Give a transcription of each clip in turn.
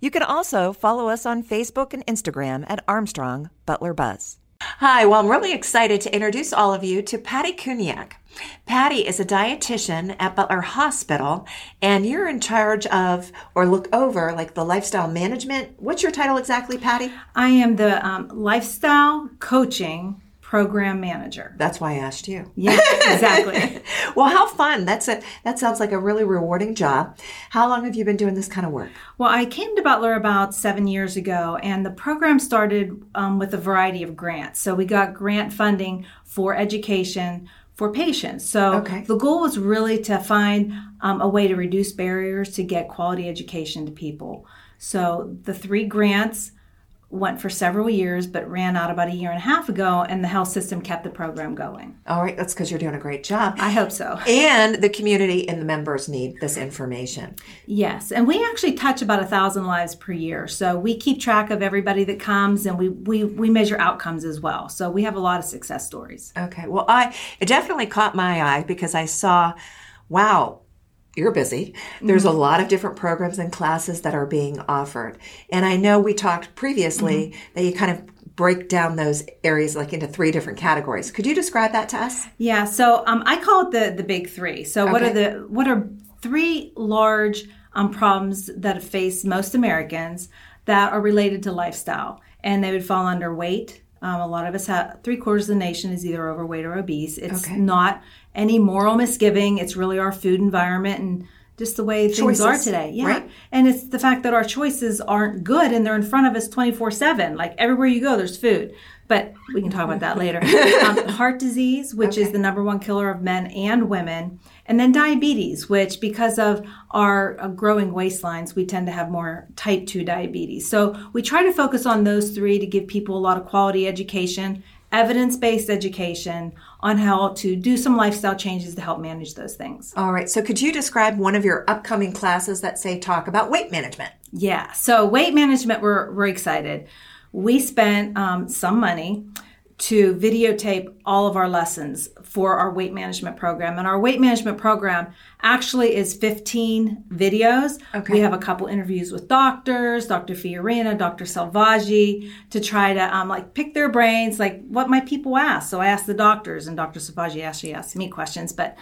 You can also follow us on Facebook and Instagram at Armstrong Butler Buzz. Hi, well, I'm really excited to introduce all of you to Patty Kuniak. Patty is a dietitian at Butler Hospital, and you're in charge of or look over like the lifestyle management. What's your title exactly, Patty? I am the um, lifestyle coaching program manager. That's why I asked you. Yeah, exactly. well, how fun. That's a that sounds like a really rewarding job. How long have you been doing this kind of work? Well, I came to Butler about seven years ago, and the program started um, with a variety of grants. So we got grant funding for education for patients. So Okay. the goal was really to find um, a way to reduce barriers to get quality education to people. So the three grants went for several years, but ran out about a year and a half ago, and the health system kept the program going. All right, that's because you're doing a great job. I hope so. and the community and the members need this information. Yes, and we actually touch about a thousand lives per year. So we keep track of everybody that comes, and we we we measure outcomes as well. So we have a lot of success stories. Okay. Well, I it definitely caught my eye because I saw, wow, you're busy. There's a lot of different programs and classes that are being offered. And I know we talked previously that you kind of break down those areas like into three different categories. Could you describe that to us? Yeah, so um, I call it the the big three. So what are the what are three large um, problems that face most Americans that are related to lifestyle, and they would fall under weight. Um, a lot of us have three quarters of the nation is either overweight or obese. It's Okay. not any moral misgiving. It's really our food environment and just the way things are today. Yeah, right. and it's the fact that our choices aren't good and they're in front of us 24 7 like everywhere you go there's food. But we can talk about that later. Um, heart disease which is the number one killer of men and women. And then diabetes which because of our uh, growing waistlines we tend to have more type 2 diabetes. So we try to focus on those three to give people a lot of quality education evidence-based education on how to do some lifestyle changes to help manage those things All right. So could you describe one of your upcoming classes that say talk about weight management? Yeah. So weight management, we're we're excited. We spent um, some money to videotape all of our lessons for our weight management program, and our weight management program actually is 15 videos. Okay. We have a couple interviews with doctors, Dr. Fiorina, Dr. Salvaggi, to try to um, like pick their brains, like what my people ask. So I asked the doctors, and Dr. Salvaggi actually asked me questions, but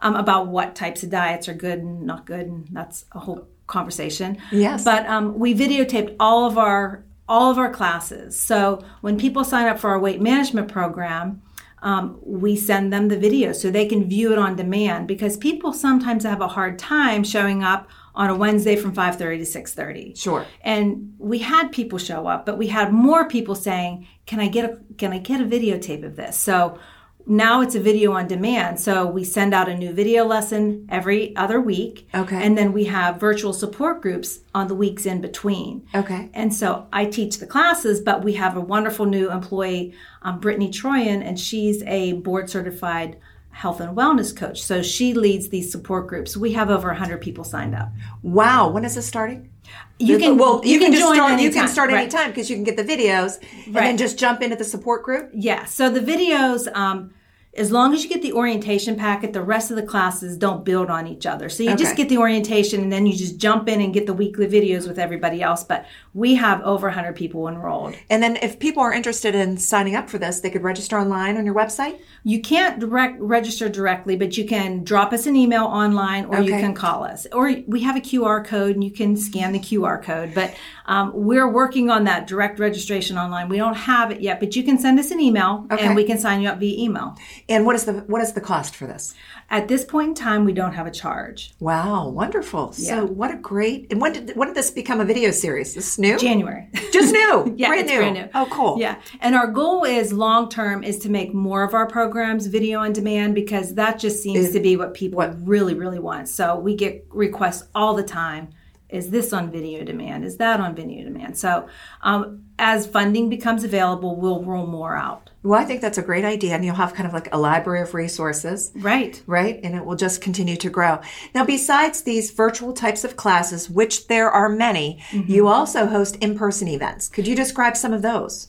um, about what types of diets are good and not good, and that's a whole conversation. Yes. But um, we videotaped all of our all of our classes. So when people sign up for our weight management program, um, we send them the video so they can view it on demand because people sometimes have a hard time showing up on a Wednesday from 5:30 to 6:30. Sure. And we had people show up, but we had more people saying, "Can I get a can I get a videotape of this?" So now it's a video on demand. So we send out a new video lesson every other week. Okay. And then we have virtual support groups on the weeks in between. Okay. And so I teach the classes, but we have a wonderful new employee, um, Brittany Troyan, and she's a board certified health and wellness coach. So she leads these support groups. We have over 100 people signed up. Wow. When is this starting? You can well, you, can, just join start. You can start Right. anytime because you can get the videos and Right. then just jump into the support group. Yeah. So the videos, um, as long as you get the orientation packet, the rest of the classes don't build on each other. So you Okay. just get the orientation and then you just jump in and get the weekly videos with everybody else. But we have over 100 people enrolled. And then if people are interested in signing up for this, they could register online on your website. You can't direct register directly, but you can drop us an email online or you can call us. Or we have a QR code and you can scan the QR code. But um, we're working on that direct registration online. We don't have it yet, but you can send us an email Okay. and we can sign you up via email. And what is the what is the cost for this? At this point in time, we don't have a charge. Wow, wonderful! Yeah. So what a great and when did when did this become a video series? This is new, January. just new, yeah, brand new. brand new. Oh, cool. Yeah, and our goal is long term is to make more of our programs video on demand because that just seems Is- to be what people what- really, really want. So we get requests all the time. Is this on video demand? Is that on video demand? So, um, as funding becomes available, we'll roll more out. Well, I think that's a great idea. And you'll have kind of like a library of resources. Right. Right. And it will just continue to grow. Now, besides these virtual types of classes, which there are many, mm-hmm. you also host in person events. Could you describe some of those?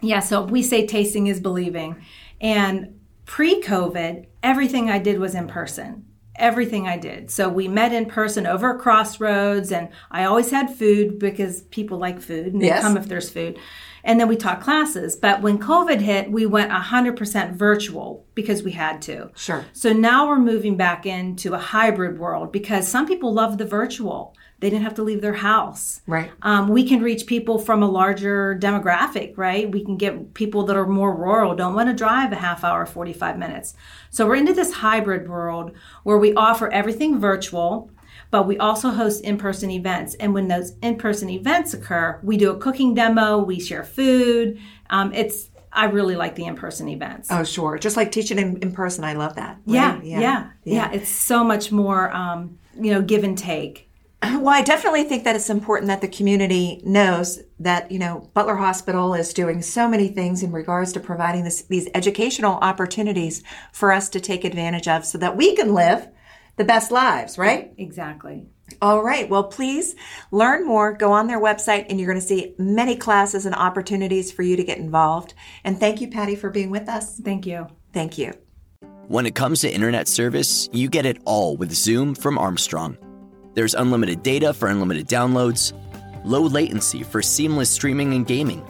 Yeah. So we say tasting is believing. And pre COVID, everything I did was in person everything I did. So we met in person over Crossroads, and I always had food because people like food and they yes. come if there's food. And then we taught classes. But when COVID hit, we went 100% virtual because we had to. Sure. So now we're moving back into a hybrid world because some people love the virtual. They didn't have to leave their house. Right. Um, we can reach people from a larger demographic, right? We can get people that are more rural, don't want to drive a half hour, 45 minutes. So we're into this hybrid world where we offer everything virtual, but we also host in person events. And when those in person events occur, we do a cooking demo, we share food. Um, it's I really like the in person events. Oh, sure. Just like teaching in, in person. I love that. Right? Yeah, yeah, yeah, yeah, It's so much more, um, you know, give and take. Well, I definitely think that it's important that the community knows that, you know, Butler Hospital is doing so many things in regards to providing this, these educational opportunities for us to take advantage of so that we can live the best lives, right? Exactly. All right. Well, please learn more. Go on their website and you're going to see many classes and opportunities for you to get involved. And thank you, Patty, for being with us. Thank you. Thank you. When it comes to internet service, you get it all with Zoom from Armstrong. There's unlimited data for unlimited downloads, low latency for seamless streaming and gaming,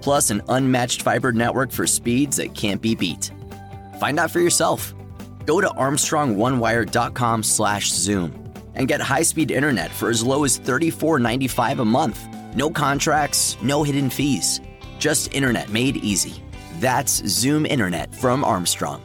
plus an unmatched fiber network for speeds that can't be beat. Find out for yourself. Go to armstrongonewire.com/zoom and get high-speed internet for as low as $34.95 a month. No contracts, no hidden fees. Just internet made easy. That's Zoom Internet from Armstrong.